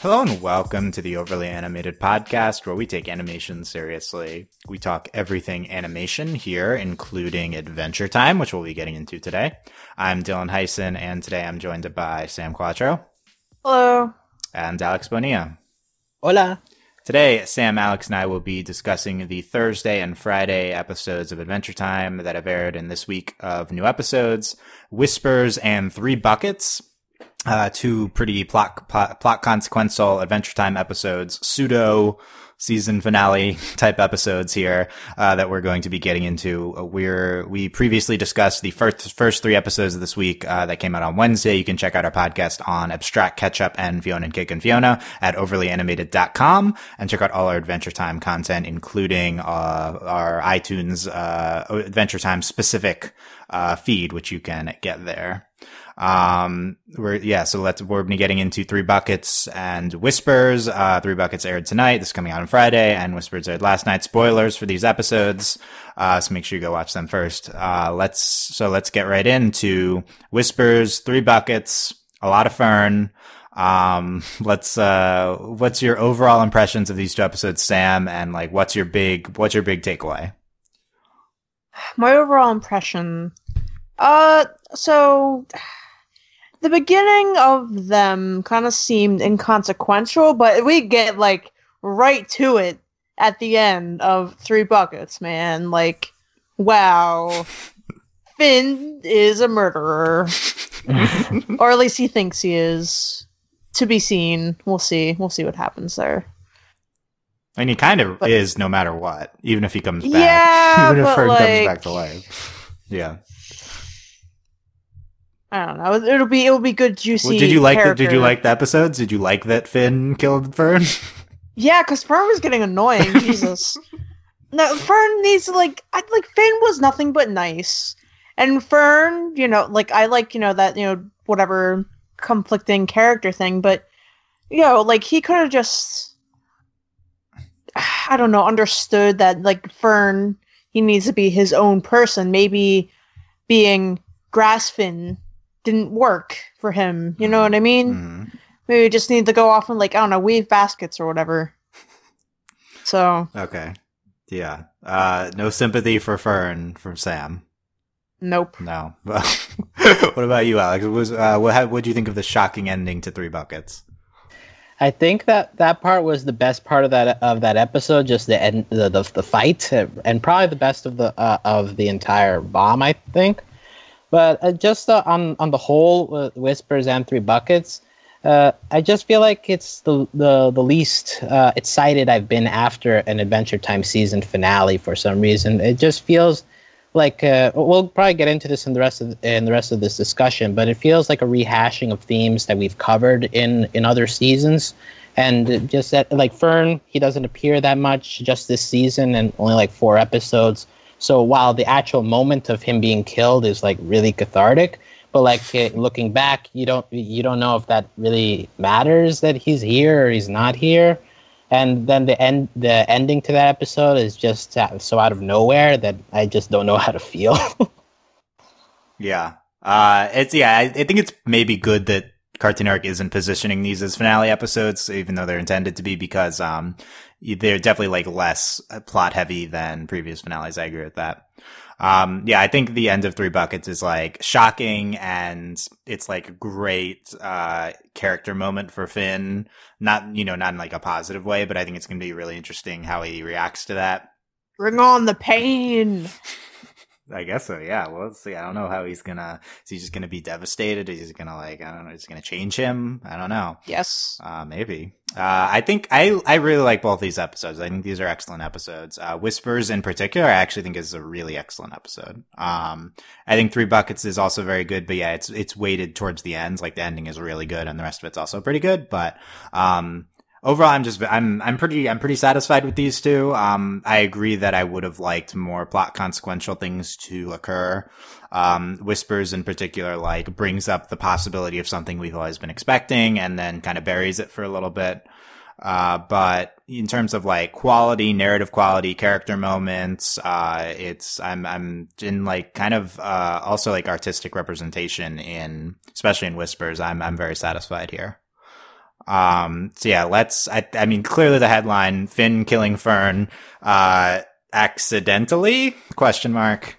Hello and welcome to the Overly Animated Podcast, where we take animation seriously. We talk everything animation here, including Adventure Time, which we'll be getting into today. I'm Dylan Heisen, and today I'm joined by Sam Quattro. Hello. And Alex Bonilla. Hola. Today, Sam, Alex, and I will be discussing the Thursday and Friday episodes of Adventure Time that have aired in this week of new episodes Whispers and Three Buckets uh, two pretty plot, plot, plot consequential Adventure Time episodes, pseudo season finale type episodes here uh, that we're going to be getting into. Uh, we're we previously discussed the first first three episodes of this week uh, that came out on Wednesday. You can check out our podcast on Abstract Ketchup and Fionna and Cake and Fionna at overlyanimated.com and check out all our Adventure Time content, including uh, our iTunes uh, Adventure Time specific uh, feed, which you can get there. Um, we're, yeah, so let's, we're getting into Three Buckets and Whispers. Uh, Three Buckets aired tonight. This is coming out on Friday and Whispers aired last night. Spoilers for these episodes. Uh, so make sure you go watch them first. Uh, let's, so let's get right into Whispers, Three Buckets, a lot of fern. Um, let's, uh, what's your overall impressions of these two episodes, Sam? And like, what's your big, what's your big takeaway? My overall impression, uh, so the beginning of them kind of seemed inconsequential, but we get like right to it at the end of Three Buckets, man. Like, wow. Finn is a murderer. or at least he thinks he is. To be seen. We'll see. We'll see what happens there. And he kind of but, is no matter what, even if he comes back. Yeah, even if Fern like, comes back to life. Yeah. I don't know. It'll be it'll be good juicy. Well, did you like the, Did you like the episodes? Did you like that Finn killed Fern? Yeah, because Fern was getting annoying. Jesus. No, Fern needs like I like Finn was nothing but nice, and Fern, you know, like I like you know that you know whatever conflicting character thing, but you know, like he could have just I don't know understood that like Fern he needs to be his own person. Maybe being Grass Finn didn't work for him. You know what I mean? Mm-hmm. Maybe we just need to go off and like I don't know, weave baskets or whatever. So okay, yeah. Uh, no sympathy for Fern from Sam. Nope. No. what about you, Alex? Was uh, what what do you think of the shocking ending to Three Buckets? I think that that part was the best part of that of that episode, just the end, the the, the fight, and probably the best of the uh, of the entire bomb. I think. But uh, just uh, on on the whole, uh, whispers and three buckets, uh, I just feel like it's the the the least uh, excited I've been after an Adventure Time season finale for some reason. It just feels like uh, we'll probably get into this in the rest of in the rest of this discussion, but it feels like a rehashing of themes that we've covered in in other seasons. And just that, like Fern, he doesn't appear that much just this season, and only like four episodes. So while the actual moment of him being killed is like really cathartic, but like looking back, you don't you don't know if that really matters that he's here or he's not here. And then the end the ending to that episode is just so out of nowhere that I just don't know how to feel. yeah. Uh, it's yeah. I, I think it's maybe good that Cartoon Network isn't positioning these as finale episodes, even though they're intended to be, because um, they're definitely like less uh, plot heavy than previous finales. I agree with that. Um, yeah, I think the end of Three Buckets is like shocking and it's like a great, uh, character moment for Finn. Not, you know, not in like a positive way, but I think it's going to be really interesting how he reacts to that. Bring on the pain. I guess so. Yeah. Well, let's see. I don't know how he's gonna. Is he just gonna be devastated? Is he gonna like? I don't know. Is he gonna change him? I don't know. Yes. Uh, maybe. Uh, I think I I really like both these episodes. I think these are excellent episodes. Uh, Whispers in particular, I actually think is a really excellent episode. Um, I think Three Buckets is also very good, but yeah, it's it's weighted towards the ends. Like the ending is really good, and the rest of it's also pretty good. But um, overall i'm just i'm i'm pretty i'm pretty satisfied with these two. Um i agree that i would have liked more plot consequential things to occur. Um whispers in particular like brings up the possibility of something we've always been expecting and then kind of buries it for a little bit. Uh but in terms of like quality narrative quality character moments uh it's i'm i'm in like kind of uh also like artistic representation in especially in whispers. I'm i'm very satisfied here Um, so yeah, let's, I, I mean, clearly the headline, Finn killing Fern, uh, accidentally question mark.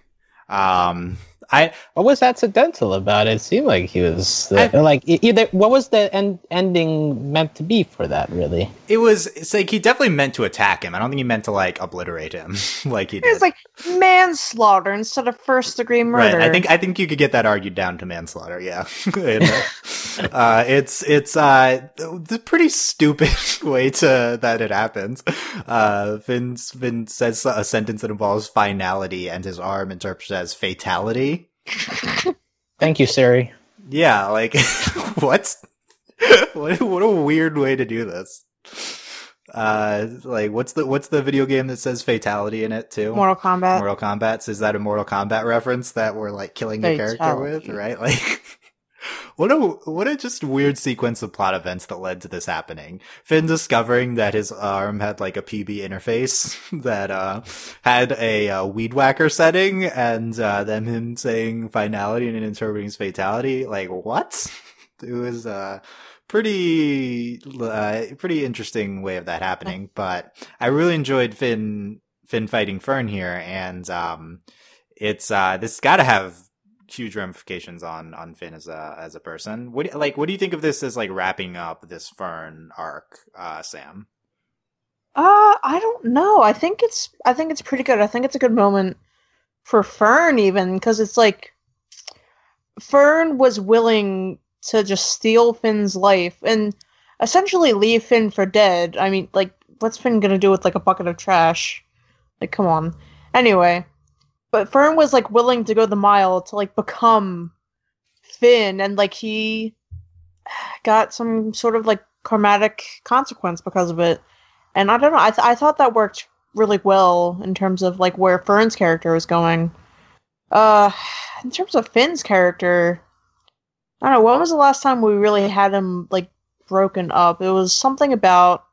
Um, I what was accidental about it? It seemed like he was uh, I- like either. What was the end ending meant to be for that? Really? it was it's like he definitely meant to attack him. I don't think he meant to like obliterate him like he did. It's like manslaughter instead of first degree murder. Right. I think I think you could get that argued down to manslaughter. Yeah. And, uh, it's it's uh the pretty stupid way to that it happens. Uh, Finn Finn says a sentence that involves finality, and his arm interprets as fatality. Thank you, Siri. Yeah. Like what? what? What a weird way to do this. Uh, like what's the what's the video game that says fatality in it too? Mortal Kombat. Mortal Kombat. So is that a Mortal Kombat reference that we're like killing the character with, right? Like, what a what a just weird sequence of plot events that led to this happening. Finn discovering that his arm had like a PB interface that uh had a uh, weed whacker setting, and uh, then him saying finality and interpreting his fatality. Like what? It was a pretty uh, pretty interesting way of that happening, but I really enjoyed Finn Finn fighting Fern here, and um, it's uh, this got to have huge ramifications on on Finn as a as a person. What like what do you think of this as like wrapping up this Fern arc, uh, Sam? Uh, I don't know. I think it's I think it's pretty good. I think it's a good moment for Fern even because it's like Fern was willing to just steal Finn's life and essentially leave Finn for dead. I mean, like what's Finn to do with like a bucket of trash? Like come on. Anyway, but Fern was like willing to go the mile to like become Finn and like he got some sort of like karmatic consequence because of it and I don't know. I th- I thought that worked really well in terms of like where Fern's character was going. Uh, in terms of Finn's character, I don't know. When was the last time we really had him like broken up? It was something about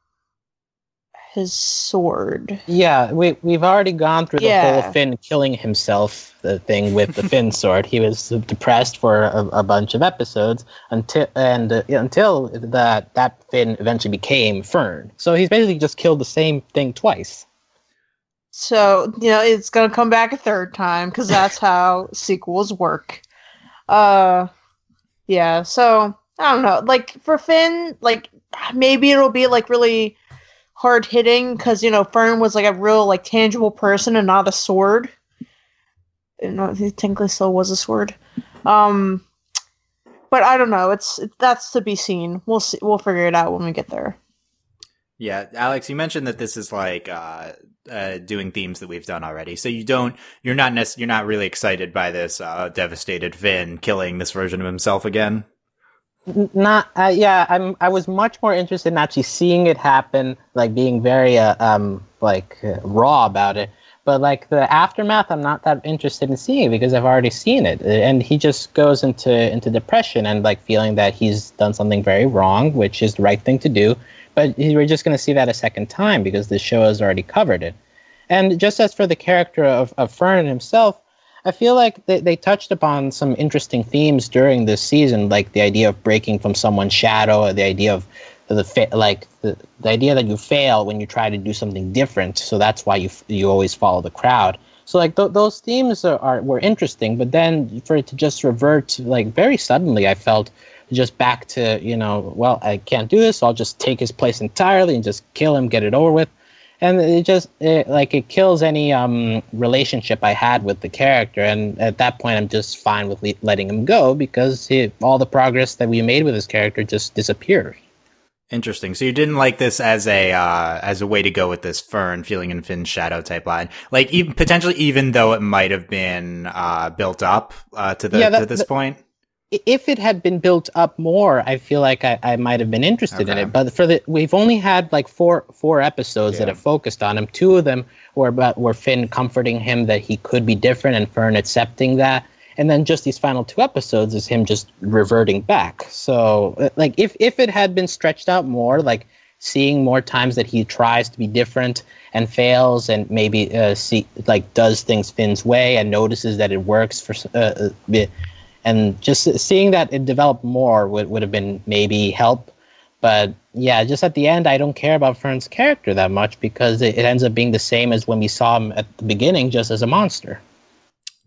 his sword. Yeah, we we've already gone through the Yeah. whole Finn killing himself the thing with the Finn sword. He was depressed for a, a bunch of episodes until and uh, until that that Finn eventually became Fern. So he's basically just killed the same thing twice. So you know it's gonna come back a third time because that's how sequels work. Uh, yeah. So I don't know. Like for Finn, like maybe it'll be like really hard hitting because you know Fern was like a real like tangible person and not a sword. You know, technically still was a sword. Um, but I don't know. It's it, that's to be seen. We'll see. We'll figure it out when we get there. Yeah, Alex, you mentioned that this is like uh, uh, doing themes that we've done already. So you don't, you're not nec- you're not really excited by this uh, devastated Finn killing this version of himself again. Not, uh, yeah. I'm. I was much more interested in actually seeing it happen, like being very, uh, um, like uh, raw about it. But like the aftermath, I'm not that interested in seeing because I've already seen it. And he just goes into into depression and like feeling that he's done something very wrong, which is the right thing to do. But we're just going to see that a second time because the show has already covered it. And just as for the character of, of Fern himself, I feel like they, they touched upon some interesting themes during this season, like the idea of breaking from someone's shadow, or the idea of the fa- like the, the idea that you fail when you try to do something different. So that's why you you always follow the crowd. So like th- those themes are, are were interesting, but then for it to just revert like very suddenly, I felt just back to you know well I can't do this, so I'll just take his place entirely and just kill him, get it over with and it just it, like it kills any um relationship I had with the character, and at that point I'm just fine with le- letting him go because he, all the progress that we made with his character just disappears. Interesting. So you didn't like this as a uh, as a way to go with this Fern feeling in Finn's shadow type line, like even potentially even though it might have been uh, built up uh, to the Yeah, that- to this that- point. If it had been built up more, I feel like I, I might have been interested in it. But for the we've only had like four four episodes that have focused on him. Two of them were about were Finn comforting him that he could be different and Fern accepting that. And then just these final two episodes is him just reverting back. So uh, like if if it had been stretched out more, like seeing more times that he tries to be different and fails and maybe uh, see like does things Finn's way and notices that it works for uh, uh, bit- and just seeing that it developed more would, would have been maybe help But yeah, just at the end, I don't care about Fern's character that much because it, it ends up being the same as when we saw him at the beginning, just as a monster.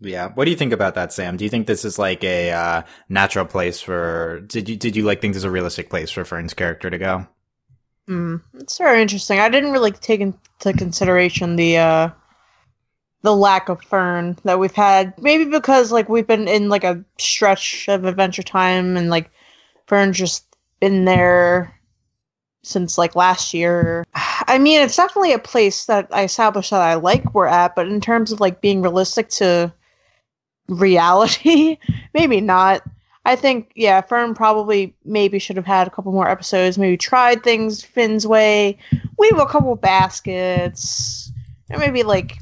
Yeah. What do you think about that, Sam? Do you think this is like a uh, natural place for? Did you did you like think this is a realistic place for Fern's character to go? Mm, it's very interesting. I didn't really take into consideration the uh, the lack of Fern that we've had. Maybe because like we've been in like a stretch of Adventure Time, and like Fern's just been there since like last year. I mean, it's definitely a place that I established that I like we're at, but in terms of like being realistic to reality, maybe not. I think yeah, Fern probably maybe should have had a couple more episodes. Maybe tried things Finn's way, weave a couple baskets, and maybe like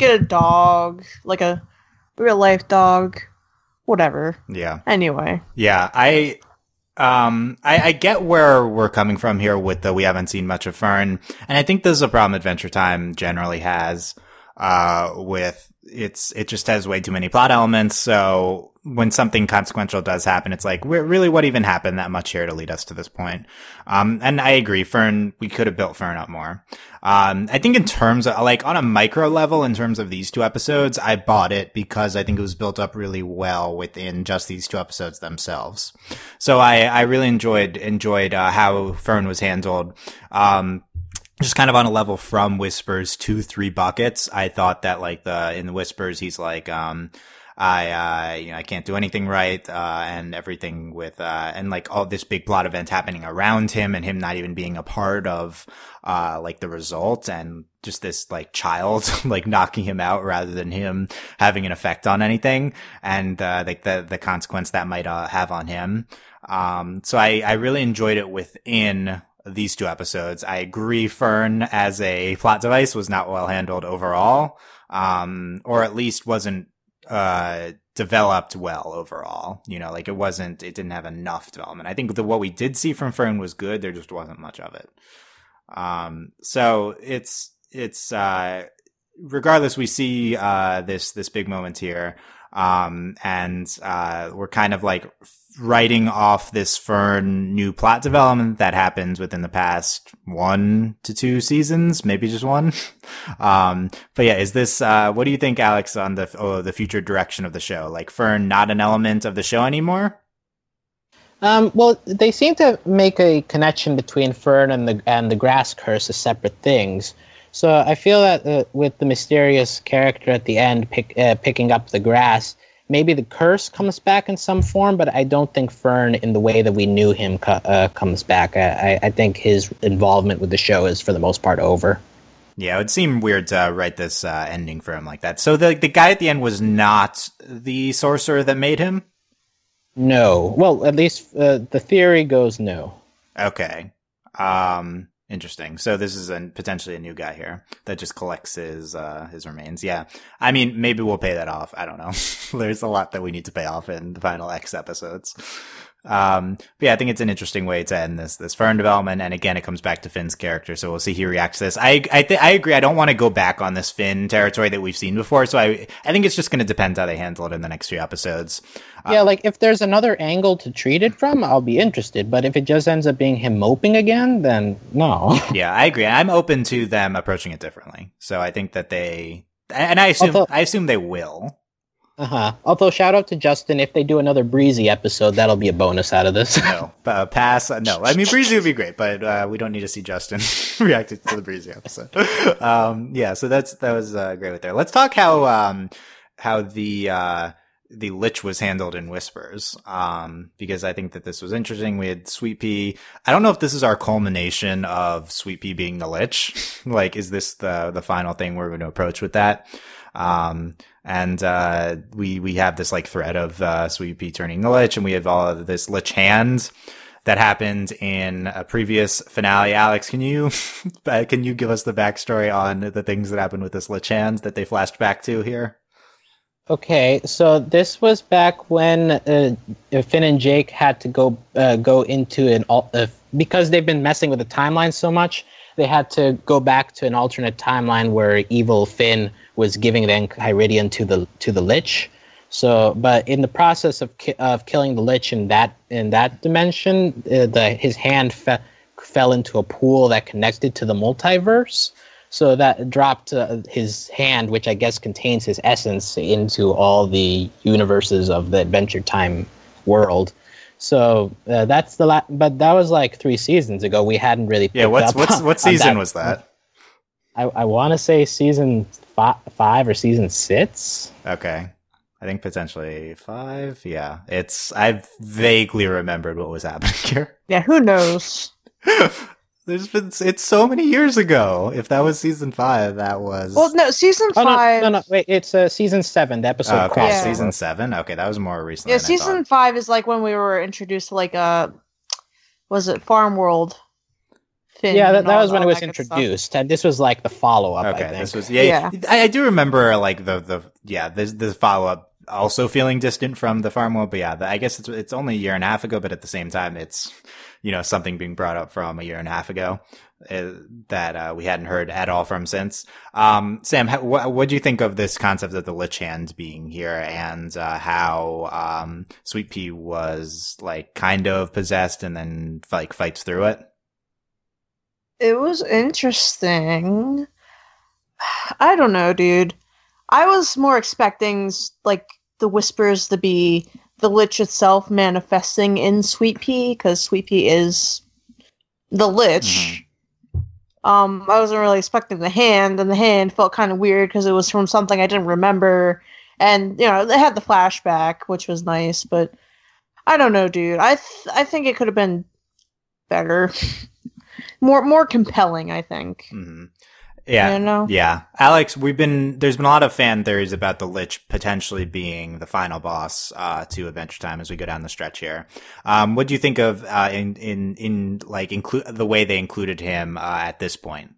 get a dog, like a real life dog, whatever. Yeah. Anyway. Yeah, I um I, I get where we're coming from here with the we haven't seen much of Fern, and I think this is a problem Adventure Time generally has uh with it's it just has way too many plot elements. So when something consequential does happen, it's like really what even happened that much here to lead us to this point. Um, and I agree, Fern, we could have built Fern up more. Um, I think in terms of like on a micro level, in terms of these two episodes, I bought it because I think it was built up really well within just these two episodes themselves. So I, I really enjoyed, enjoyed, uh, how Fern was handled. Um, just kind of on a level from whispers to three buckets. I thought that like the in the whispers, he's like, um, I, uh, you know, I can't do anything right, uh, and everything with, uh, and like all this big plot event happening around him and him not even being a part of, uh, like the result and just this like child like knocking him out rather than him having an effect on anything and, uh, like the, the consequence that might, uh, have on him. Um, so I, I really enjoyed it within these two episodes. I agree Fern as a plot device was not well handled overall. Um, or at least wasn't, uh, developed well overall. You know, like it wasn't, it didn't have enough development. I think the, what we did see from Fern was good. There just wasn't much of it. Um, so it's, it's, uh, regardless, we see, uh, this, this big moment here. Um, and, uh, we're kind of like writing off this Fern new plot development that happens within the past one to two seasons, maybe just one. Um, but yeah, is this, uh, what do you think, Alex, on the, oh, the future direction of the show? Like Fern not an element of the show anymore? Um, well, they seem to make a connection between Fern and the and the grass curse as separate things. So I feel that uh, with the mysterious character at the end pick, uh, picking up the grass, maybe the curse comes back in some form, but I don't think Fern, in the way that we knew him, uh, comes back. I, I think his involvement with the show is, for the most part, over. Yeah, it would seem weird to write this uh, ending for him like that. So the the guy at the end was not the sorcerer that made him. No, well, at least uh, the theory goes no. Okay. Um, Interesting. So this is a potentially a new guy here that just collects his uh, his remains. Yeah. I mean, maybe we'll pay that off. I don't know. There's a lot that we need to pay off in the final X episodes. Um, but yeah, I think it's an interesting way to end this this Fern development. And again, it comes back to Finn's character, so we'll see he reacts to this. I I th- I agree. I don't want to go back on this Finn territory that we've seen before, so I I think it's just going to depend how they handle it in the next few episodes. Uh, yeah, like if there's another angle to treat it from, I'll be interested. But if it just ends up being him moping again, then no. yeah, I agree. I'm open to them approaching it differently. So I think that they and I assume Although, I assume they will. Uh huh. Although, shout out to Justin. If they do another Breezy episode, that'll be a bonus out of this. no, uh, pass. Uh, no, I mean Breezy would be great, but uh, we don't need to see Justin reacting to the Breezy episode. Um, yeah, so that's that was uh, great with there. Let's talk how um, how the uh, the Lich was handled in Whispers, um, because I think that this was interesting. We had Sweet Pea. I don't know if this is our culmination of Sweet Pea being the Lich. like, is this the the final thing we're going to approach with that? Um, and uh, we we have this like thread of uh, Sweet Pea turning the Lich, and we have all of this Lich hand that happened in a previous finale. Alex, can you uh, can you give us the backstory on the things that happened with this Lich hand that they flashed back to here? Okay, so this was back when uh, Finn and Jake had to go uh, go into an uh, because they've been messing with the timeline so much. They had to go back to an alternate timeline where evil Finn was giving the Enchiridion to the to the Lich. So, but in the process of ki- of killing the Lich in that in that dimension, uh, the his hand fe- fell into a pool that connected to the multiverse. So that dropped uh, his hand, which I guess contains his essence, into all the universes of the Adventure Time world. So uh, that's the last, but that was like three seasons ago. We hadn't really. Yeah, what's up what's on- what season that. was that? I, I want to say season fi- five or season six. Okay. I think potentially five. Yeah. It's I've vaguely remembered what was happening here. Yeah, who knows? There's been it's so many years ago. If that was season five, that was Well, no, season Oh no, five. no, no, wait! It's uh, season seven, the episode. Oh, okay, Yeah. season seven. Okay, that was more recent. Yeah, than season thought. five is like when we were introduced to like uh was it Farm World? Finn Yeah, that, that all- was when it was that good stuff. introduced, and this was like the follow up. I Okay, think. this was yeah. Yeah. I, I do remember like the the yeah the the follow up also feeling distant from the farm world, but yeah, the, I guess it's it's only a year and a half ago, but at the same time, it's you know something being brought up from a year and a half ago uh, that uh, we hadn't heard at all from since. Um, Sam, how, what what do you think of this concept of the Lich Hand being here and uh, how um, Sweet Pea was like kind of possessed and then like fights through it? It was interesting. I don't know, dude. I was more expecting like the whispers to be the lich itself manifesting in Sweet Pea because Sweet Pea is the lich. Um, I wasn't really expecting the hand, and the hand felt kind of weird because it was from something I didn't remember, and you know they had the flashback, which was nice, but I don't know, dude. I th- I think it could have been better, more more compelling. I think. hmm Yeah, You know. Yeah, Alex, we've been there's been a lot of fan theories about the Lich potentially being the final boss uh, to Adventure Time as we go down the stretch here. Um, what do you think of uh, in in in like include the way they included him uh, at this point?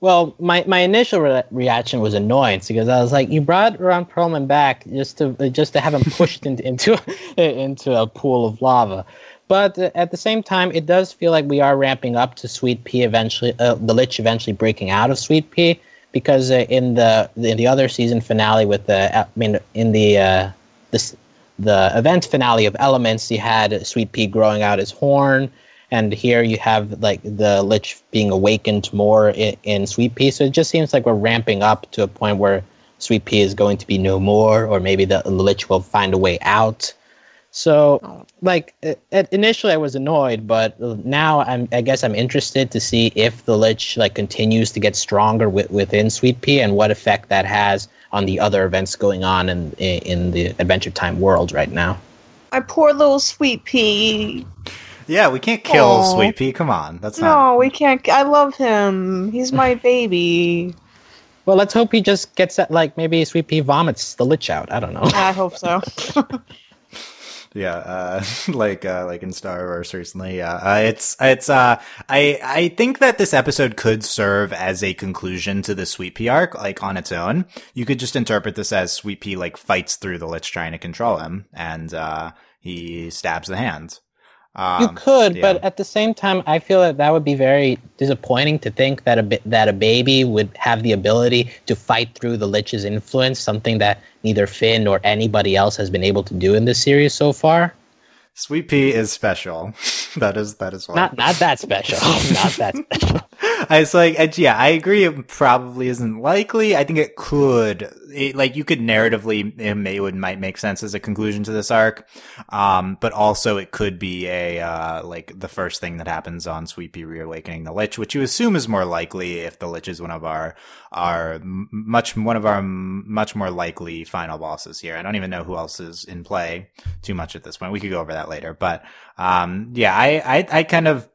Well, my, my initial re- reaction was annoyance because I was like, you brought Ron Perlman back just to just to have him pushed into into into a pool of lava. But uh, at the same time, it does feel like we are ramping up to Sweet Pea eventually, uh, the Lich eventually breaking out of Sweet Pea because uh, in the in the other season finale with the I mean in the uh, this the event finale of Elements, you had Sweet Pea growing out his horn, and here you have like the Lich being awakened more in, in Sweet Pea. So it just seems like we're ramping up to a point where Sweet Pea is going to be no more, or maybe the Lich will find a way out. So, Oh. like uh, initially, I was annoyed, but now I'm. I guess I'm interested to see if the Lich like continues to get stronger with, within Sweet Pea and what effect that has on the other events going on in in, in the Adventure Time world right now. My poor little sweet pea. Yeah, we can't kill Aw. Sweet Pea. Come on, that's not. No, we can't. I love him. He's my baby. Well, let's hope he just gets that. Like maybe Sweet Pea vomits the Lich out. I don't know. I hope so. Yeah, uh, like uh, like in Star Wars recently. Yeah, uh, it's it's. Uh, I I think that this episode could serve as a conclusion to the Sweet Pea arc, like on its own. You could just interpret this as Sweet Pea like fights through the Lich trying to control him, and uh, he stabs the hand. Um, you could, yeah. but at the same time, I feel that that would be very disappointing to think that a bi- that a baby would have the ability to fight through the Lich's influence, something that neither Finn nor anybody else has been able to do in this series so far. Sweet Pea is special. that is that is why. Not not that special. not that special. I was like, yeah, I agree. It probably isn't likely. I think it could, it, like, you could narratively, it, may, it would might make sense as a conclusion to this arc. Um, but also it could be a, uh, like the first thing that happens on Sweet Pea reawakening the Lich, which you assume is more likely if the Lich is one of our, our much, one of our much more likely final bosses here. I don't even know who else is in play too much at this point. We could go over that later, but, um, yeah, I, I, I kind of,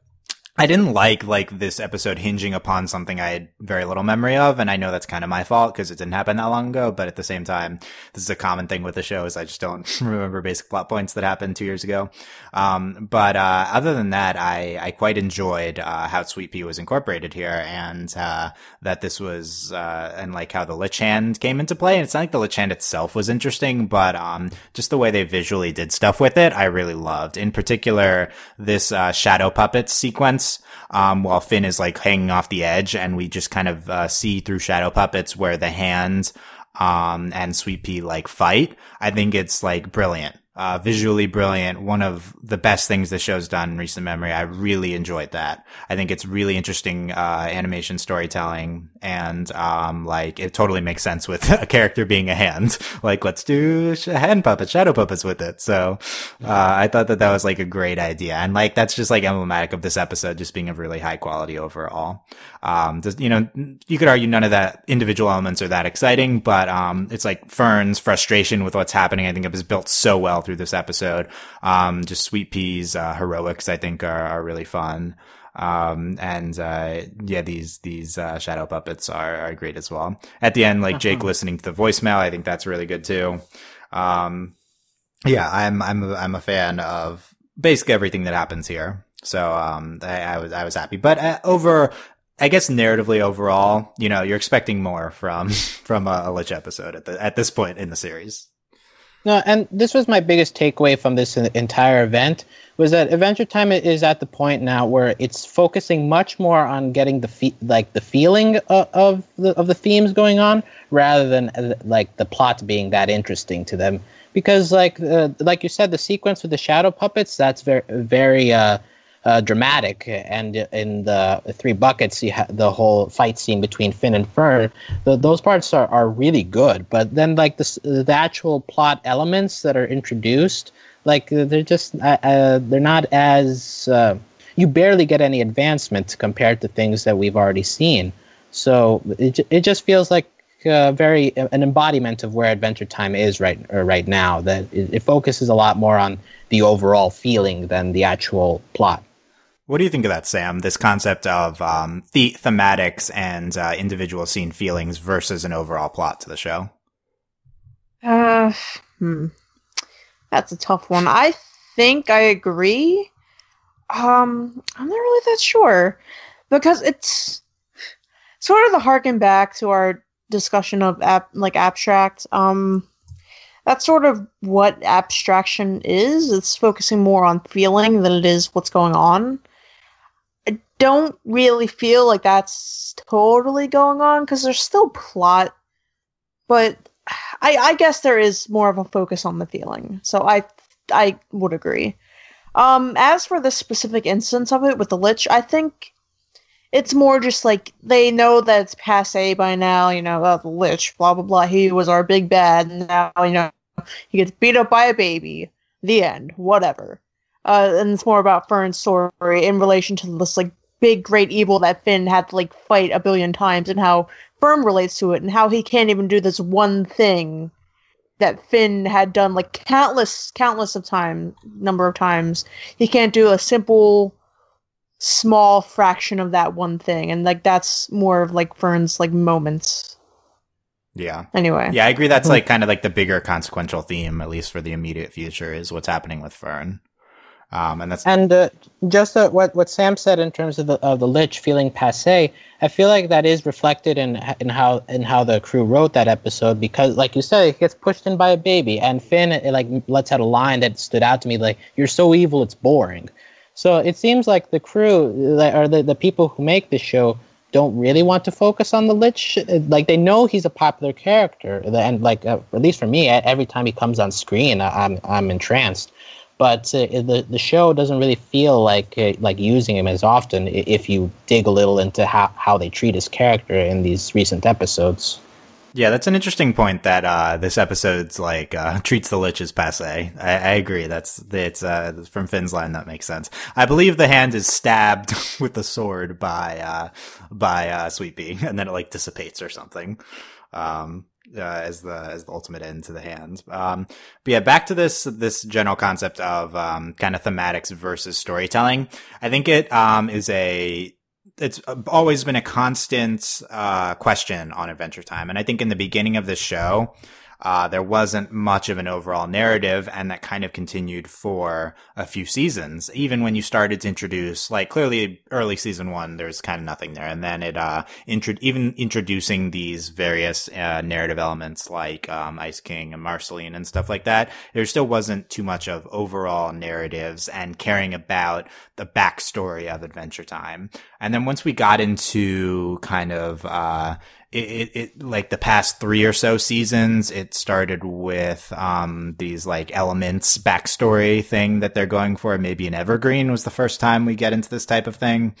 I didn't like like this episode hinging upon something I had very little memory of, and I know that's kind of my fault because it didn't happen that long ago. But at the same time, this is a common thing with the show is I just don't remember basic plot points that happened two years ago. Um, but uh, other than that, I I quite enjoyed uh, how Sweet Pea was incorporated here, and uh, that this was uh, and like how the Lich Hand came into play. And it's not like the Lich Hand itself was interesting, but um, just the way they visually did stuff with it, I really loved. In particular, this uh, shadow puppet sequence um, while Finn is like hanging off the edge, and we just kind of uh, see through shadow puppets where the hands um, and Sweet Pea like fight. I think it's like brilliant. Uh, visually brilliant. One of the best things the show's done in recent memory. I really enjoyed that. I think it's really interesting, uh, animation storytelling and, um, like it totally makes sense with a character being a hand. Like, let's do hand puppets, shadow puppets with it. So, uh, I thought that that was like a great idea. And like, that's just like emblematic of this episode just being of really high quality overall. Um, just, you know, you could argue none of that individual elements are that exciting, but, um, it's like Fern's frustration with what's happening. I think it was built so well through this episode. Um, just Sweet Pea's uh, heroics, I think, are, are really fun. Um, and uh, yeah, these these uh, shadow puppets are, are great as well. At the end, like Jake uh-huh. listening to the voicemail, I think that's really good too. Um, yeah, I'm I'm a, I'm a fan of basically everything that happens here. So um, I, I was I was happy, but uh, over I guess narratively overall, you know, you're expecting more from from a, a Lich episode at the at this point in the series. No, and this was my biggest takeaway from this entire event was that Adventure Time is at the point now where it's focusing much more on getting the fe- like the feeling of, of the of the themes going on rather than uh, like the plot being that interesting to them. Because like uh, like you said, the sequence with the shadow puppets that's very very uh, uh, dramatic. And in the three buckets, you have the whole fight scene between Finn and Fern. The, those parts are, are really good. But then, like the the actual plot elements that are introduced, like they're just uh, uh, they're not as uh, you barely get any advancement compared to things that we've already seen. So it it just feels like uh, very an embodiment of where Adventure Time is right uh, right now. That it, it, focuses a lot more on the overall feeling than the actual plot. What do you think of that, Sam? This concept of um, the thematics and uh, individual scene feelings versus an overall plot to the show. Uh, hmm. That's a tough one. I think I agree. Um, I'm not really that sure because it's sort of the harken back to our discussion of ab- like abstract. Um, that's sort of what abstraction is. It's focusing more on feeling than it is what's going on don't really feel like that's totally going on because there's still plot, but I, I guess there is more of a focus on the feeling. So I I would agree. Um, as for the specific instance of it with the Lich, I think it's more just like they know that it's passe by now. You know, uh, the Lich, blah blah blah. He was our big bad, and now you know he gets beat up by a baby. The end. Whatever. Uh, and it's more about Fern's story in relation to this like big great evil that Finn had to like fight a billion times and how Fern relates to it and how he can't even do this one thing that Finn had done like countless countless of time number of times. He can't do a simple small fraction of that one thing and like that's more of like Fern's like moments. Yeah. Anyway. Yeah, I agree that's like kind of like the bigger consequential theme at least for the immediate future is what's happening with Fern. Um, and that's and uh, just what what Sam said in terms of the of the lich feeling passe. I feel like that is reflected in in how in how the crew wrote that episode because, like you said, it gets pushed in by a baby, and Finn it, like lets out a line that stood out to me like "You're so evil, it's boring." So it seems like the crew or the the people who make the show don't really want to focus on the lich. Like they know he's a popular character, and like uh, at least for me, every time he comes on screen, I'm I'm entranced but uh, the the show doesn't really feel like uh, like using him as often if you dig a little into how, how they treat his character in these recent episodes. Yeah, that's an interesting point. That uh, this episode's like uh, treats the lich as passe. I, I agree. That's it's uh, from Finn's line. That makes sense. I believe the hand is stabbed with the sword by uh, by uh, Sweet and then it like dissipates or something. Um, uh, as the as the ultimate end to the hand. Um, but yeah, back to this this general concept of um, kind of thematics versus storytelling. I think it um, is a it's always been a constant uh, question on Adventure Time, and I think in the beginning of the show, uh, there wasn't much of an overall narrative, and that kind of continued for a few seasons. Even when you started to introduce, like clearly early season one, there's kind of nothing there, and then it uh, intro- even introducing these various uh, narrative elements like um, Ice King and Marceline and stuff like that. There still wasn't too much of overall narratives and caring about the backstory of Adventure Time. And then once we got into kind of uh, it, it, like the past three or so seasons, it started with um, these like elements backstory thing that they're going for. Maybe an evergreen was the first time we get into this type of thing.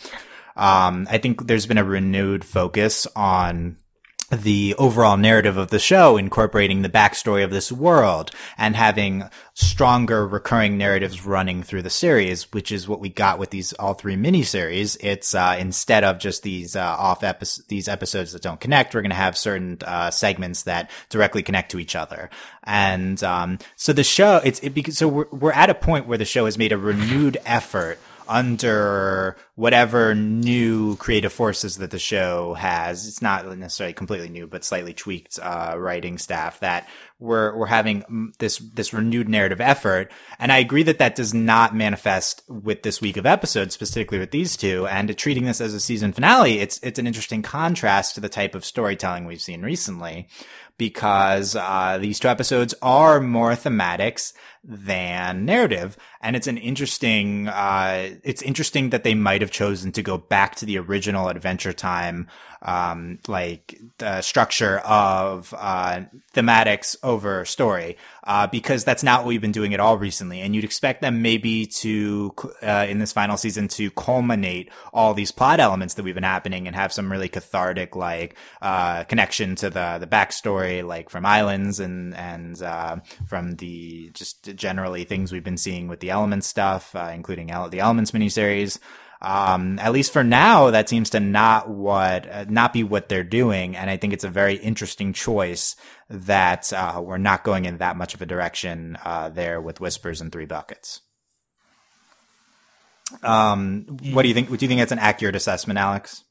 Um, I think there's been a renewed focus on the overall narrative of the show, incorporating the backstory of this world and having stronger recurring narratives running through the series, which is what we got with these all three miniseries. It's, uh, instead of just these, uh, off episodes, these episodes that don't connect, we're going to have certain, uh, segments that directly connect to each other. And, um, so the show, it's, it, so we're, we're at a point where the show has made a renewed effort under whatever new creative forces that the show has. It's not necessarily completely new, but slightly tweaked uh, writing staff that we're we're having this this renewed narrative effort. And I agree that that does not manifest with this week of episodes, specifically with these two. And treating this as a season finale, it's it's an interesting contrast to the type of storytelling we've seen recently because uh, these two episodes are more thematics than narrative. And it's an interesting, uh, it's interesting that they might have chosen to go back to the original Adventure Time, um, like the structure of, uh, thematics over story, uh, because that's not what we've been doing at all recently. And you'd expect them maybe to, uh, in this final season to culminate all these plot elements that we've been happening and have some really cathartic, like, uh, connection to the, the backstory, like from Islands and, and, uh, from the just generally things we've been seeing with the Elements stuff, uh, including the Elements miniseries. Um, at least for now, that seems to not what uh, not be what they're doing, and I think it's a very interesting choice that uh, we're not going in that much of a direction uh, there with Whispers and Three Buckets. Um, what do you think? Do you think that's an accurate assessment, Alex?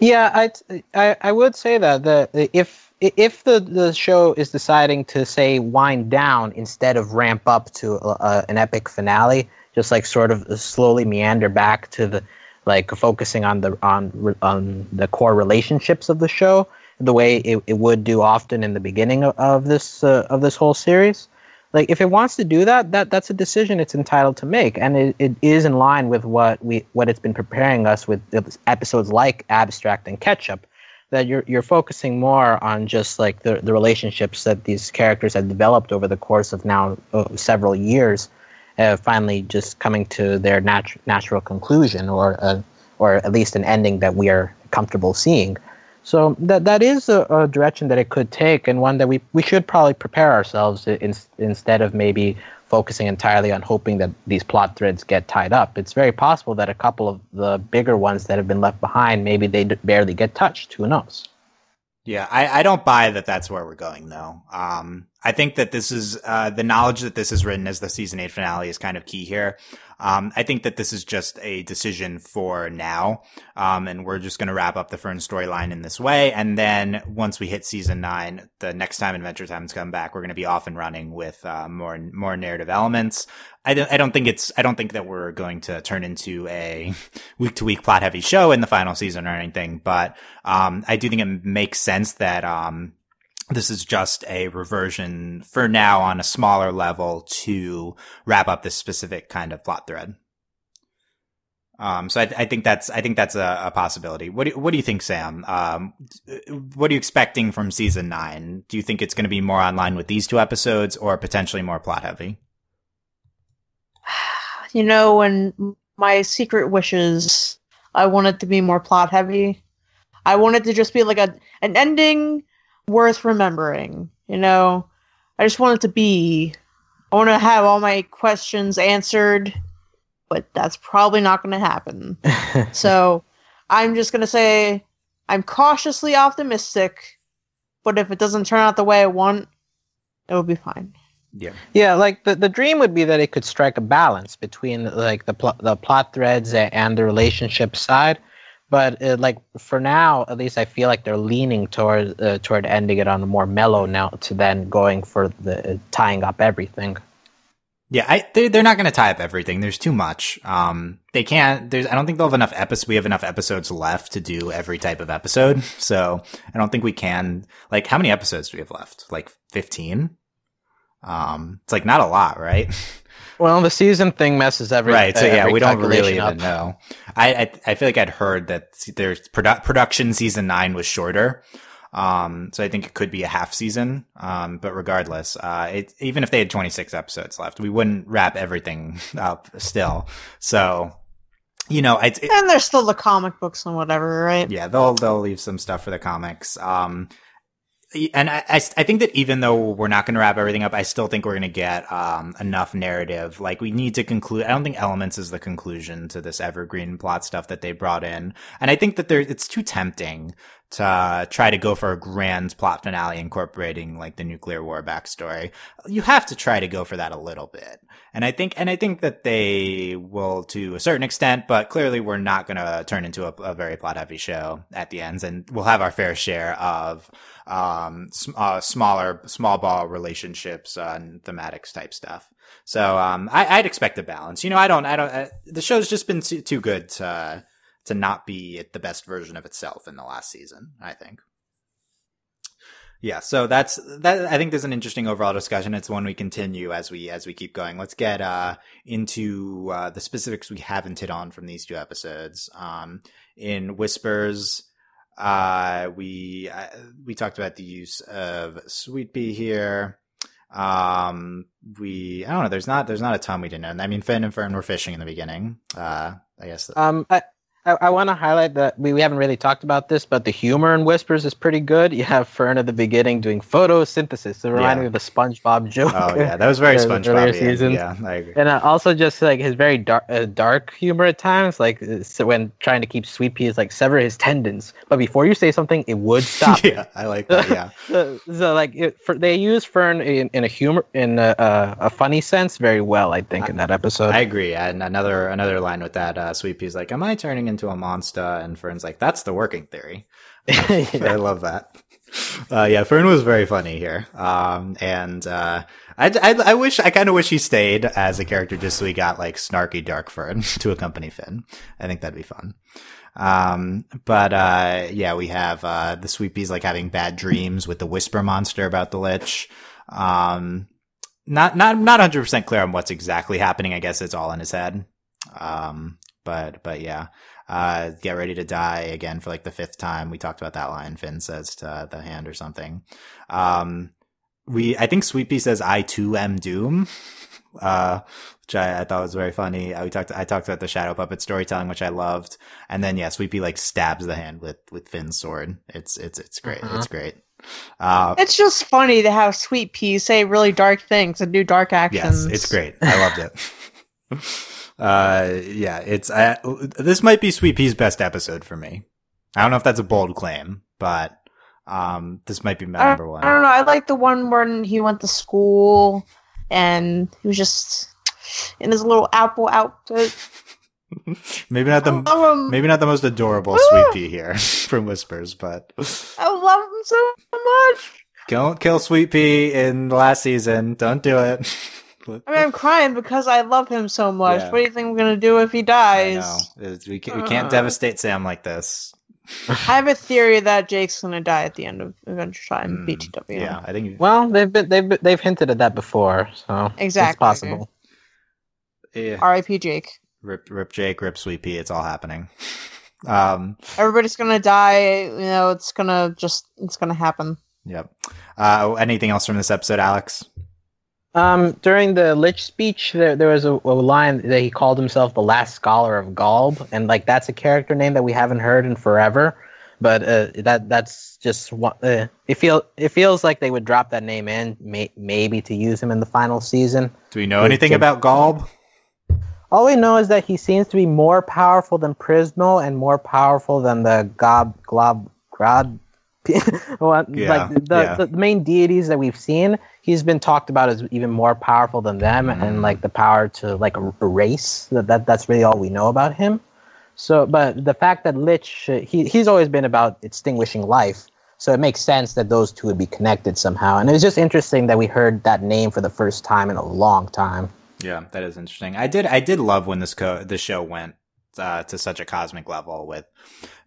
Yeah, I I, I would say that the if if the, the show is deciding to say wind down instead of ramp up to a, an epic finale, just like sort of slowly meander back to the like focusing on the on on the core relationships of the show, the way it, it would do often in the beginning of, of this uh, of this whole series. Like if it wants to do that, that that's a decision it's entitled to make, and it, it is in line with what we what it's been preparing us with episodes like Abstract and Ketchup, that you're you're focusing more on just like the the relationships that these characters have developed over the course of now uh, several years, uh, finally just coming to their natu- natural conclusion or uh, or at least an ending that we are comfortable seeing. So that that is a, a, direction that it could take, and one that we, we should probably prepare ourselves in, instead of maybe focusing entirely on hoping that these plot threads get tied up. It's very possible that a couple of the bigger ones that have been left behind, maybe they barely get touched. Who knows? Yeah, I, I don't buy that that's where we're going though. Um, I think that this is, uh, the knowledge that this is written as the season eight finale is kind of key here. Um, I think that this is just a decision for now. Um, and we're just going to wrap up the Fern storyline in this way. And then once we hit season nine, the next time Adventure Time's come back, we're going to be off and running with, uh, more, more narrative elements. I don't, I don't think it's, I don't think that we're going to turn into a week to week plot heavy show in the final season or anything, but, um, I do think it makes sense that, um, this is just a reversion for now on a smaller level to wrap up this specific kind of plot thread. Um, so I, I, think that's I think that's a, a, possibility. What do, what do you think, Sam? Um, what are you expecting from season nine? Do you think it's going to be more online with these two episodes, or potentially more plot heavy? You know, when my secret wishes, I want it to be more plot heavy. I want it to just be like a an ending worth remembering. You know, I just want it to be. I want to have all my questions answered, but that's probably not going to happen. so I'm just going to say I'm cautiously optimistic, but if it doesn't turn out the way I want, it will be fine. Yeah. Yeah, like the, the dream would be that it could strike a balance between like the pl- the plot threads and the relationship side but uh, like for now at least i feel like they're leaning toward uh, toward ending it on a more mellow note to then going for the uh, tying up everything. Yeah I, they, they're not going to tie up everything. There's too much. Um they can't there's i don't think they'll have enough episodes we have enough episodes left to do every type of episode. So i don't think we can like how many episodes do we have left? Like 15 Um, it's like not a lot, right? Well, the season thing messes every right. So uh, yeah, we don't really calculation even know. I, I I feel like I'd heard that there's produ- production season nine was shorter. Um, so I think it could be a half season. Um, but regardless, uh, it, even if they had 26 episodes left, we wouldn't wrap everything up still. So, you know, it's, it, And there's still the comic books and whatever, right? yeah, they'll they'll leave some stuff for the comics. Um, and I, I, I think that even though we're not going to wrap everything up, I still think we're going to get um, enough narrative. Like we need to conclude. I don't think Elements is the conclusion to this evergreen plot stuff that they brought in, and I think that there it's too tempting uh, try to go for a grand plot finale incorporating like the nuclear war backstory. You have to try to go for that a little bit. And I think, and I think that they will to a certain extent, but clearly we're not going to turn into a, a very plot heavy show at the ends and we'll have our fair share of, um, sm- uh, smaller, small ball relationships and thematics type stuff. So, um, I, I'd expect a balance. You know, I don't, I don't, uh, the show's just been too, too good to, to not be the best version of itself in the last season, I think. Yeah, so that's that. I think there's an interesting overall discussion. It's one we continue as we as we keep going. Let's get uh, into uh, the specifics we haven't hit on from these two episodes. Um, in Whispers, uh, we uh, we talked about the use of Sweet Pea here. Um, we I don't know. There's not there's not a ton we didn't know. I mean, Finn and Fern were fishing in the beginning. Uh, I guess. Um, I I, I want to highlight that we, we haven't really talked about this, but the humor in Whispers is pretty good. You have Fern at the beginning doing photosynthesis. It reminded Yeah. me of the SpongeBob joke. Oh yeah, that was very SpongeBob. seasons. Yeah, I agree. And uh, also just like his very dark, uh, dark humor at times, like uh, so when trying to keep Sweet Pea is like sever his tendons, but before you say something, it would stop. yeah, I like that. Yeah. so, so like it, for, they use Fern in, in a humor in a, a, a funny sense very well, I think, in that episode. I agree. And another another line with that, uh, Sweet Pea's like, "Am I turning into a monster?" And Fern's like, "That's the working theory." I love that. Uh, yeah, Fern was very funny here. Um, and uh, I, I, I wish I kind of wish he stayed as a character just so we got like snarky dark Fern to accompany Finn. I think that'd be fun. Um, but uh, yeah, we have uh, the Sweepies like having bad dreams with the Whisper monster about the Lich. Um, not not not hundred percent clear on what's exactly happening. I guess it's all in his head. Um, but but yeah, uh, get ready to die again for like the fifth time. We talked about that line. Finn says to the hand or something. Um, we I think Sweet Pea says I too am doom. Uh, which I, I thought was very funny. Uh, we talked, I talked about the shadow puppet storytelling, which I loved. And then, yeah, Sweet Pea like stabs the hand with, with Finn's sword. It's, it's, it's great. Uh-huh. It's great. Uh, It's just funny to have Sweet Pea say really dark things and do dark actions. Yes, it's great. I loved it. uh, yeah, it's uh, this might be Sweet Pea's best episode for me. I don't know if that's a bold claim, but um, this might be my number one. I don't know. I like the one when he went to school and he was just in his little apple outfit. maybe not the him. maybe not the most adorable Sweet Pea here from Whispers, but I love him so much. don't kill Sweet Pea in the last season. Don't do it. I mean, I'm crying because I love him so much. Yeah. What do you think we're gonna do if he I dies? know. We can't, we can't Uh. devastate Sam like this. I have a theory that Jake's gonna die at the end of Adventure Time Hmm, BTW. Yeah, I think. well, they've been they've been- they've hinted at that before, so Exactly. it's possible. yeah. R.I.P. Jake. Rip, rip Jake, rip Sweet Pea. It's all happening. Um, Everybody's gonna die. You know, it's gonna just it's gonna happen. Yep. Uh, anything else from this episode, Alex? Um, during the Lich speech, there, there was a, a line that he called himself the last scholar of Golb, and like that's a character name that we haven't heard in forever. But uh, that that's just what uh, it feel. It feels like they would drop that name in, may, maybe to use him in the final season. Do we know anything about Golb? All we know is that he seems to be more powerful than Prismo and more powerful than the Gob Glob Grod. Yeah, like the, yeah. the, the main deities that we've seen, he's been talked about as even more powerful than them, Mhm. and like the power to like er- erase. That, that that's really all we know about him. So, but the fact that Lich, uh, he he's always been about extinguishing life. So it makes sense that those two would be connected somehow. And it was just interesting that we heard that name for the first time in a long time. Yeah, that is interesting. I did I did love when this co- the show went uh, to such a cosmic level with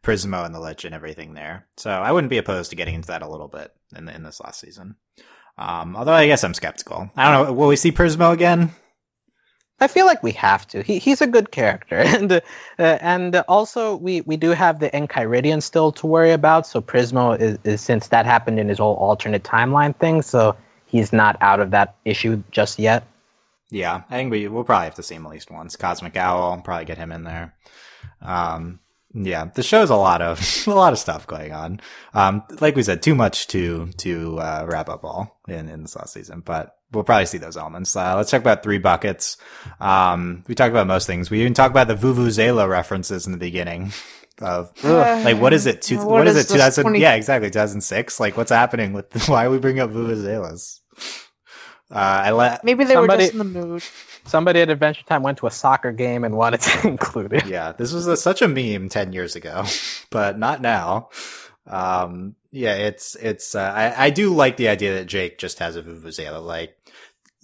Prismo and the Lich and everything there. So I wouldn't be opposed to getting into that a little bit in the, in this last season. Um, although I guess I'm skeptical. I don't know. Will we see Prismo again? I feel like we have to. He he's a good character, and uh, and also we we do have the Enchiridion still to worry about. So Prismo is, is since that happened in his whole alternate timeline thing, so he's not out of that issue just yet. Yeah, I think we we'll probably have to see him at least once. Cosmic Owl, probably get him in there. Um, yeah, the show's a lot of a lot of stuff going on. Um, like we said, too much to to uh, wrap up all in in this last season, but we'll probably see those elements. Uh, let's talk about three buckets. Um, we talked about most things. We even talked about the Vuvuzela references in the beginning. Of like, what is it? Two, What what is, is it? Two thousand? 20 Yeah, exactly. Two thousand six. Like, what's happening with? Why are we bringing up Vuvuzelas? Uh, I let Maybe they Somebody- were just in the mood. Somebody at Adventure Time went to a soccer game and wanted to include it. yeah, this was a, such a meme 10 years ago, but not now. Um, yeah, it's, it's, uh, I, I do like the idea that Jake just has a Vuvuzela. Like,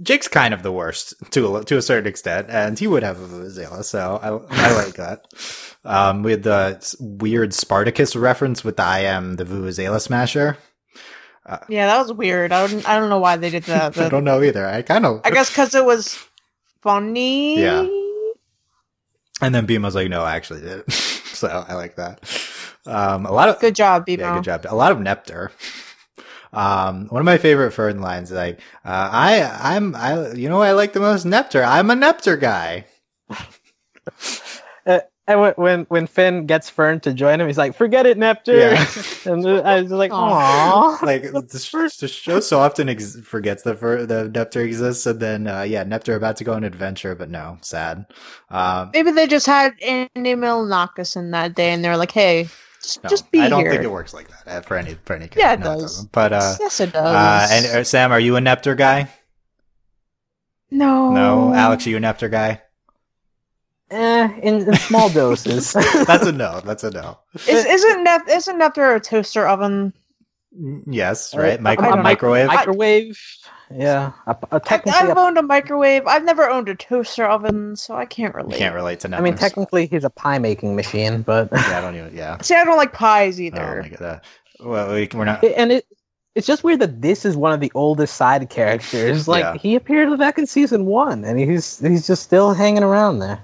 Jake's kind of the worst to a, to a certain extent, and he would have a Vuvuzela, so I, I like that. Um, with the weird Spartacus reference with the I am the Vuvuzela smasher. Yeah, that was weird. I don't, I don't know why they did that. I don't know either. I kind of, I guess because it was funny. Yeah. and then Beam was like, no, I actually did. so I like that. Um, a lot of, Good job, Bebo. Yeah, good job. A lot of Nepter. Um, one of my favorite Fern lines is like, uh, I, I'm, I, you know, I like the most Nepter. I'm a Nepter guy. Uh, and when, when when Finn gets Fern to join him, he's like, "Forget it, Neptune." Yeah. and I was like, Aw. "Aww." Like the, the show so often ex- forgets the Fer- the Nepter exists, and then uh, yeah, Nepter about to go on an adventure, but no, sad. Um, Maybe they just had Andy Milonakis in that day, and they're like, "Hey, just, no, just be I don't here." think it works like that uh, for any for any. Yeah, it no, does. doesn't. But uh, yes, it does. uh, and uh, Sam, are you a Nepter guy? no, No, Alex, are you a Nepter guy? Eh, in, in small doses. That's a no. That's a no. Is, isn't Nep- isn't Nepter a toaster oven? Mm, Yes, right. a- Micro- a a microwave. microwave. Yeah, a, a I, technically. I've a- owned a microwave. I've never owned a toaster oven, so I can't You relate. can't relate to Nepters. I mean, technically, he's a pie making machine, but Yeah, I don't even. Yeah. See, I don't like pies Oh either. my god. Uh, well, we, we're not. and it. It's just weird that this is one of the oldest side characters. Like Yeah. he appeared back in season one, and he's he's just still hanging around there.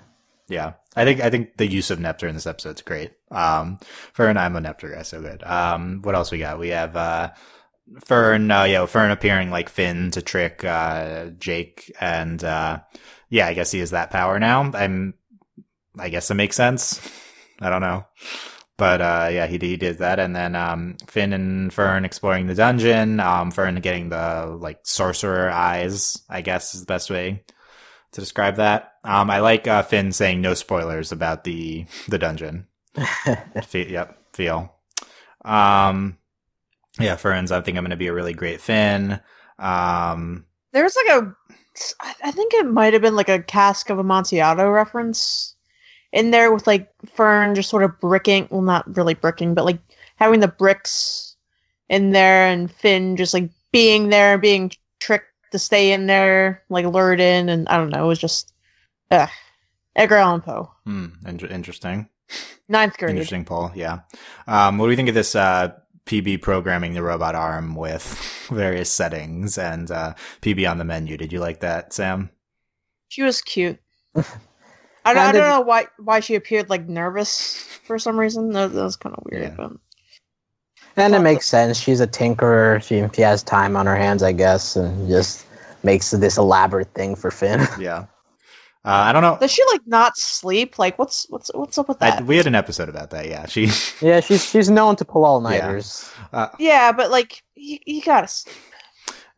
Yeah, I think I think the use of Nepter in this episode is great. Um, Fern, I'm a Nepter guy, so good. Um, what else we got? We have uh, Fern. Uh, yeah, Fern appearing like Finn to trick uh Jake, and uh, yeah, I guess he has that power now. I'm. I guess it makes sense. I don't know. But uh, yeah, he, he did that, and then um, Finn and Fern exploring the dungeon. Um, Fern getting the like sorcerer eyes. I guess is the best way to describe that. Um, I like uh, Finn saying no spoilers about the the dungeon. Fe- yep, feel. Um, yeah, Fern's. I think I'm going to be a really great Finn. Um, There's like a, I think it might have been like a cask of Amontillado reference in there with like Fern just sort of bricking, well, not really bricking, but like having the bricks in there and Finn just like being there and being tricked to stay in there, like lured in, and I don't know, it was just, ugh. Edgar Allan Poe, hmm, in- interesting. ninth grade. Interesting poll. Yeah. Um, what do you think of this? Uh, PB programming the robot arm with various settings and uh, PB on the menu. Did you like that, Sam? She was cute. I don't, I don't know why why she appeared like nervous for some reason. That, that was kind of weird. Yeah. But And it makes sense. She's a tinkerer. She, she has time on her hands, I guess, and just makes this elaborate thing for Finn. Yeah. Uh, I don't know. does she like not sleep? Like what's what's what's up with I, that? we had an episode about that. Yeah. She. yeah, she's she's known to pull all nighters. Uh, yeah, but like you, you gotta. Sleep.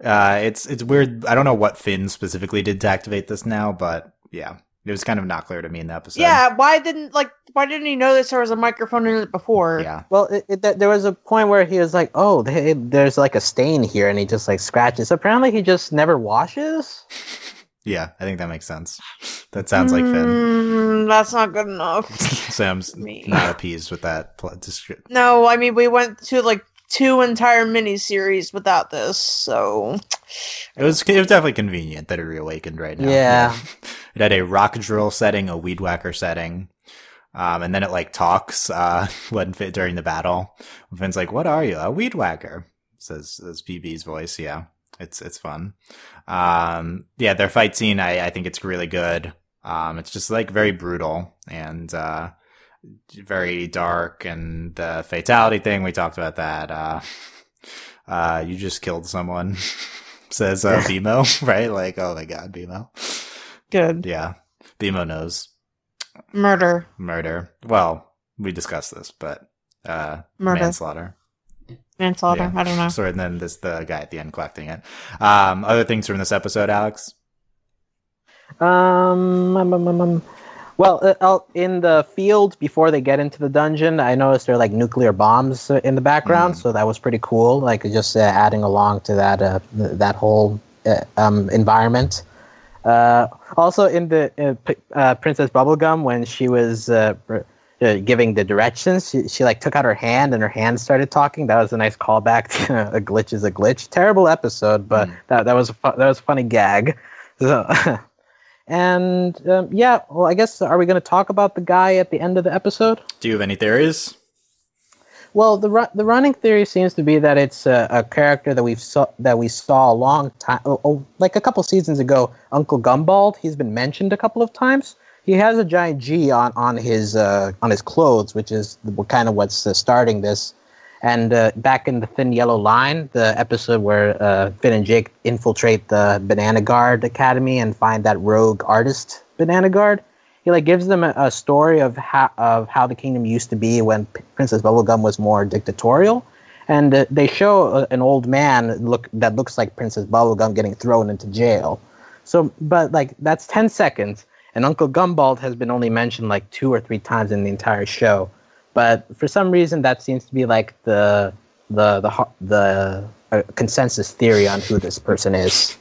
Uh, it's it's weird. I don't know what Finn specifically did to activate this now, but yeah, it was kind of not clear to me in the episode. Yeah, why didn't like why didn't he notice there was a microphone in it before? yeah, Well, it, it, there was a point where he was like, "Oh, they, there's like a stain here," and he just like scratches. Apparently, he just never washes. yeah. I think that makes sense. That sounds like Finn. Mm, that's not good enough. Sam's Me. not appeased with that pl- descri- no, I mean we went to like two entire miniseries without this, so It was it was definitely convenient that it reawakened right now. Yeah. it had a rock drill setting, a weed whacker setting, um, and then it like talks uh, when fit during the battle. Finn's like, "What are you? A weed whacker?" Says says PB's voice. Yeah. It's it's fun. Um, yeah, their fight scene, I, I think it's really good. Um, it's just like very brutal and uh, very dark, and the fatality thing we talked about that. Uh, uh, you just killed someone, says uh, BMO, right? Like, oh my god, BMO. Good. Yeah, BMO knows Murder. murder. Well, we discussed this, but uh, Murder. manslaughter. Manslaughter. Yeah. I don't know. So and then this the guy at the end collecting it. Um, other things from this episode, Alex. Um, um, um, um, um, well, uh, uh, in the field before they get into the dungeon, I noticed there are like nuclear bombs uh, in the background, Mm. so that was pretty cool. Like just uh, adding along to that uh, that whole uh, um, environment. Uh, also, in the uh, P- uh, Princess Bubblegum, when she was uh, uh, giving the directions, she, she like took out her hand and her hand started talking. That was a nice callback to a glitch is a glitch. Terrible episode, but Mm. that that was a fu- that was a funny gag. So. And um, yeah, well, I guess are we going to talk about the guy at the end of the episode? Do you have any theories? Well, the ru- the running theory seems to be that it's a, a character that we've saw that we saw a long time, oh, oh, like a couple seasons ago. Uncle Gumbald. He's been mentioned a couple of times. He has a giant G on on his uh, on his clothes, which is kind of what's uh, starting this. And uh, back in the Thin Yellow Line, the episode where uh, Finn and Jake infiltrate the Banana Guard Academy and find that rogue artist Banana Guard, he like gives them a, a story of how of how the kingdom used to be when P- Princess Bubblegum was more dictatorial, and uh, they show a, an old man look that looks like Princess Bubblegum getting thrown into jail. So, but like that's ten seconds, and Uncle Gumbald has been only mentioned like two or three times in the entire show. But for some reason, that seems to be like the the the ho- the uh, consensus theory on who this person is.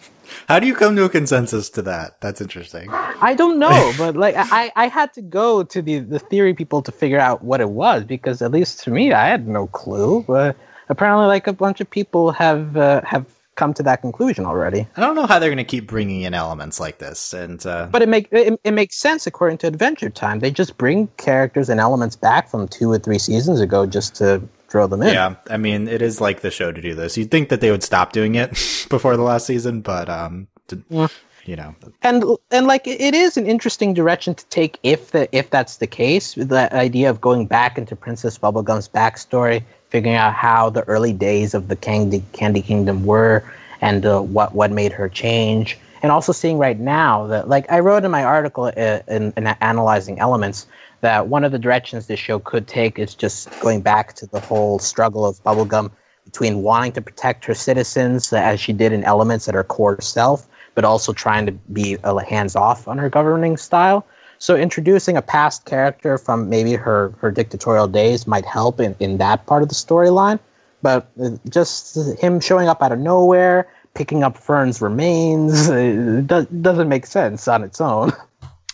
How do you come to a consensus to that? That's interesting. I don't know, but like I, I had to go to the, the theory people to figure out what it was because at least to me I had no clue. But apparently, like a bunch of people have uh, have come to that conclusion already. I don't know how they're going to keep bringing in elements like this, and uh, But it make it, it makes sense according to Adventure Time. They just bring characters and elements back from two or three seasons ago just to throw them in. yeah, I mean, it is like the show to do this. You'd think that they would stop doing it before the last season, but um, to, Yeah. you know, and and like it it is an interesting direction to take if the if that's the case the idea of going back into princess bubblegum's backstory figuring out how the early days of the candy candy kingdom were and uh, what what made her change and also seeing right now that like i wrote in my article uh, in, in analyzing elements that one of the directions this show could take is just going back to the whole struggle of bubblegum between wanting to protect her citizens as she did in elements at her core self but also trying to be uh, hands off on her governing style. So introducing a past character from maybe her, her dictatorial days might help in, in that part of the storyline. But uh, just him showing up out of nowhere, picking up Fern's remains, uh, do, doesn't make sense on its own.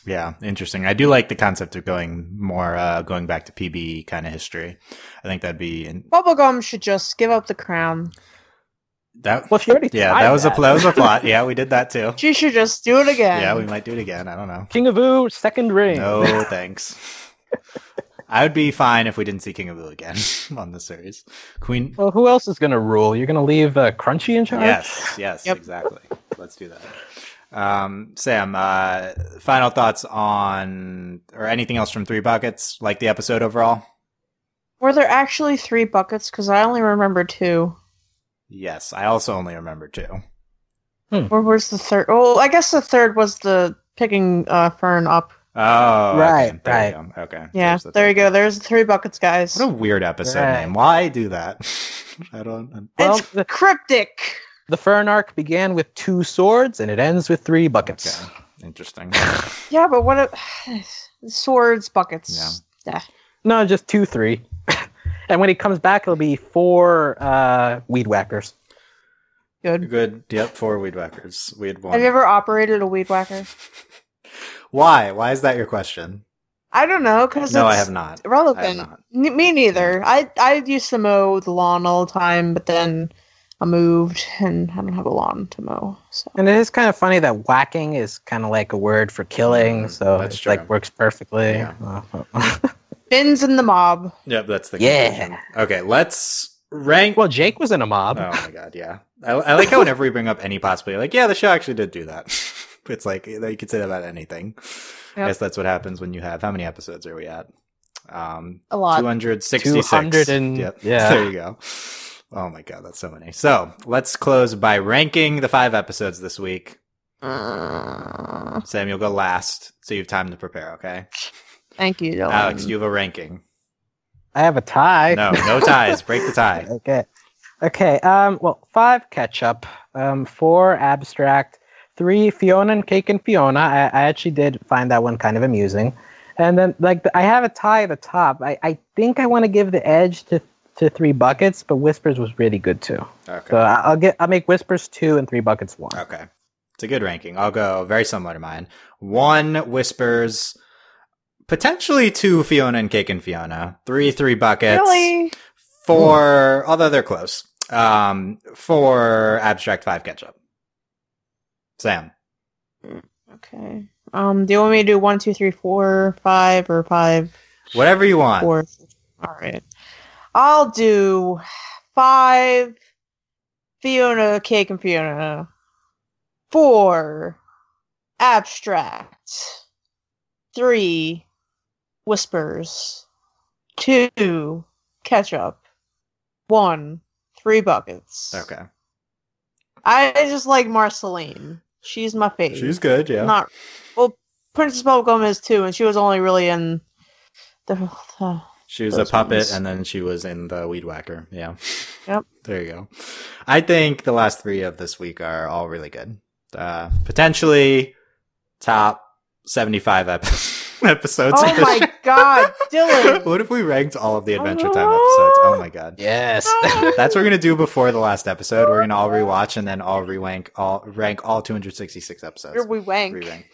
yeah, interesting. I do like the concept of going more, uh, going back to PB kind of history. I think that'd be in, Bubblegum should just give up the crown. that. Well, she already yeah, that was a that. that was a plot. Yeah, we did that too. She should just do it again. Yeah, we might do it again. I don't know. King of Ooo, second ring. No, thanks. I would be fine if we didn't see King of Blue again on the series. Queen. Well, who else is going to rule? You're going to leave uh, Crunchy in charge? Yes, yes, Yep. exactly. Let's do that. Um, Sam, uh, final thoughts on or anything else from Three Buckets? Like the episode overall? Were there actually three buckets? Because I only remember two. Yes, I also only remember two. Where was the third? Oh, I guess the third was the picking uh, Fern up. Oh, Right, okay. There right. you go. Okay. Yeah, the there you go. There's the three buckets, guys. What a weird episode Right. name. Why do that? I don't. Well, it's cryptic. The Fern arc began with two swords and it ends with three buckets. Okay. Interesting. Yeah, but what? A, swords, buckets. Yeah. yeah. No, just two, three. and when he comes back, it'll be four uh, weed whackers. Good. Good. Yep. Four weed whackers. We had one. Have you ever operated a weed whacker? Why? Why is that your question? I don't know, because No, I have not. I have not. N- me neither. I I used to mow the lawn all the time, but then I moved and I don't have a lawn to mow. So And it is kind of funny that whacking is kind of like a word for killing, Mm, so that's it's true. like works perfectly. Yeah. Finn's in the mob. Yep, that's the Yeah. conclusion. Okay, let's rank. well, Jake was in a mob. Oh my god, yeah. I, I like how whenever we bring up any possibility, like, yeah, the show actually did do that. it's like you could say that about anything. I guess that's what happens when you have how many episodes are we at? Um, A lot. 266. 200 and- yep. yeah. There you go. Oh my god, that's so many. So let's close by ranking the five episodes this week. Uh, Sam, you'll go last, so you have time to prepare. Okay, thank you, Dylan. Alex, you have a ranking. I have a tie. No, no ties. Break the tie. Okay. Okay. Um. Well, five ketchup. Um. Four abstract. Three Fionna and Cake and Fionna. I, I actually did find that one kind of amusing. And then like I have a tie at the top. I, I think I want to give the edge to to three buckets, but Whispers was really good too. Okay. So I- I'll get I'll make Whispers two and three buckets one. Okay. It's a good ranking. I'll go very similar to mine. One whispers, potentially two Fionna and Cake and Fiona. Three three buckets. really? Four, although they're close. Um, four abstract five ketchup. Sam. Okay. Um, do you want me to do one, two, three, four, five, or five, Whatever you want. four? All right. I'll do five Fionna, Cake, and Fionna. Four abstract. Three whispers. Two ketchup. One three buckets. Okay. I just like Marceline. She's my favorite. She's good, yeah. Not well. Princess Bubblegum is too, and she was only really in the. the She was a puppet ones. and then she was in the Weed Whacker. Yeah. Yep. There you go. I think the last three of this week are all really good. Uh, potentially top 75 ep- episodes. oh my god, Dylan! what if we ranked all of the Adventure Time episodes? Oh my god. Yes. That's what we're gonna do before the last episode. We're gonna all rewatch and then all re-rank all rank all 266 episodes. Here we wank. Re-rank.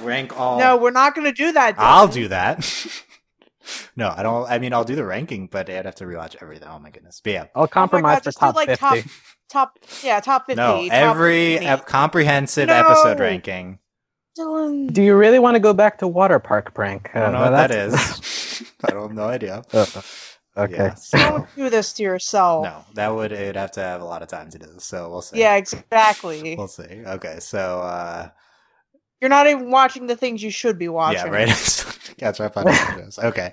rank all. No, we're not going to do that. Dylan. I'll do that. No, I don't. I mean, I'll do the ranking, but I'd have to rewatch everything. Oh my goodness. But yeah, I'll compromise for just do, top like, fifty. top- top. Yeah, top fifty. no, top every 50. ep- comprehensive No. episode ranking. Dylan. Do you really want to go back to water park prank? I don't know Uh, what that's- I don't have no idea. Uh, okay. Yeah, so- Don't do this to yourself. no, that would it'd have to have a lot of time to do. So we'll see. Yeah, exactly. we'll see. Okay, so uh, You're not even watching the things you should be watching. yeah, right. Catch up on episodes. Okay.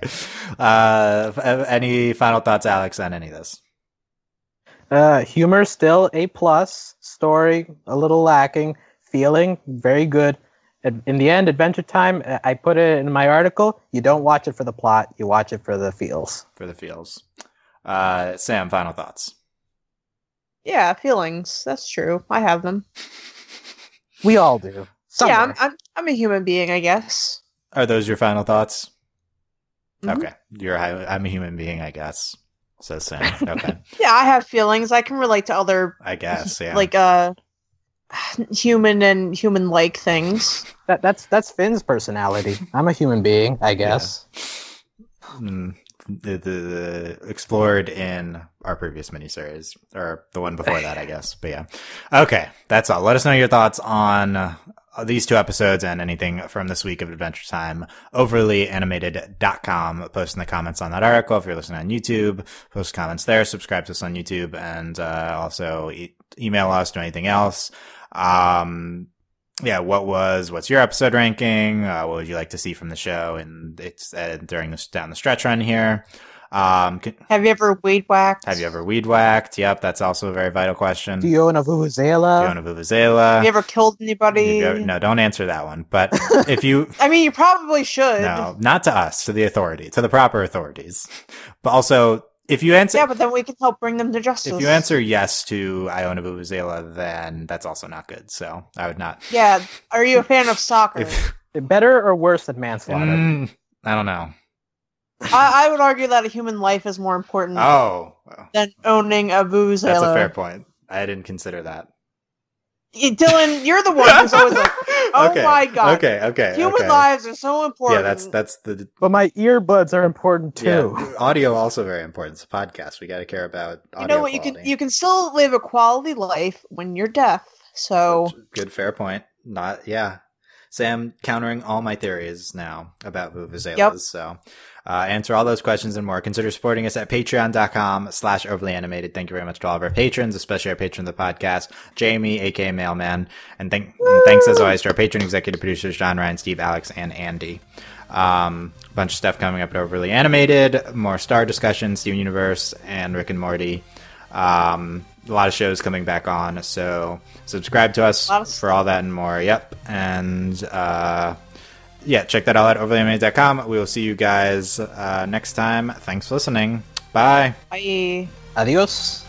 Uh, any final thoughts, Alex, on any of this? Uh, humor still a plus. Story a little lacking. Feeling very good. In the end, Adventure Time. uh, I put it in my article. You don't watch it for the plot. You watch it for the feels. for the feels. Uh, Sam, final thoughts. Yeah, feelings. That's true. I have them. We all do. Somewhere. Yeah, I'm, I'm. I'm a human being, I guess. Are those your final thoughts? Mhm. Okay, you're. I'm a human being, I guess. Says Sam. Okay, Yeah, I have feelings. I can relate to other I guess. Yeah. like uh human and human like things. That, that's that's Finn's personality. I'm a human being, I guess. Mm, the, the, the explored in our previous miniseries or the one before that, I guess. But yeah. Okay, that's all. Let us know your thoughts on uh, these two episodes and anything from this week of Adventure Time. Overlyanimated.com. Post in the comments on that article. If you're listening on YouTube, post comments there. Subscribe to us on YouTube and uh, also e- email us. Do anything else. Um, yeah, what was what's your episode ranking? Uh, what would you like to see from the show? And it's uh, during this down the stretch run here. Um, c- Have you ever weed whacked? have you ever weed whacked? Yep, that's also a very vital question. Do you own a Vuvuzela? Fiona Vuvuzela. Have you ever killed anybody? Ever- no, don't answer that one. But if you I mean, you probably should. no, not to us, to the authority, to the proper authorities. But also, if you answer Yeah, but then we can help bring them to justice. if you answer yes to Iona Vuvuzela, then that's also not good. So I would not. Yeah. Are you a fan of soccer? If, Better or worse than manslaughter? Mm, I don't know. I, I would argue that a human life is more important Oh, well, than owning a vuvuzela. that's a fair point. I didn't consider that. Y- Dylan, you're the one who's always like, "Oh okay. my God. Okay, okay. human okay. lives are so important. Yeah, that's that's the But my earbuds are important too. yeah, audio also very important. It's a podcast. We got to care about audio you know what? You can you can still live a quality life when you're deaf. So good fair point. Not yeah. Sam countering all my theories now about vuvuzelas. Yep. So uh, answer all those questions and more. Consider supporting us at patreon.com slash overly animated. Thank you very much to all of our patrons, especially our patron of the podcast, Jamie, aka Mailman. And, thank, and thanks as always to our patron executive producers, John Ryan, Steve, Alex, and Andy. Um, bunch of stuff coming up at Overly Animated, more Star discussion, Steven Universe, and Rick and Morty. Um, a lot of shows coming back on, so subscribe to us for all that and more. Yep, and uh, yeah, check that out at overlyanimated.com. We will see you guys uh, next time. Thanks for listening. Bye. I Adios.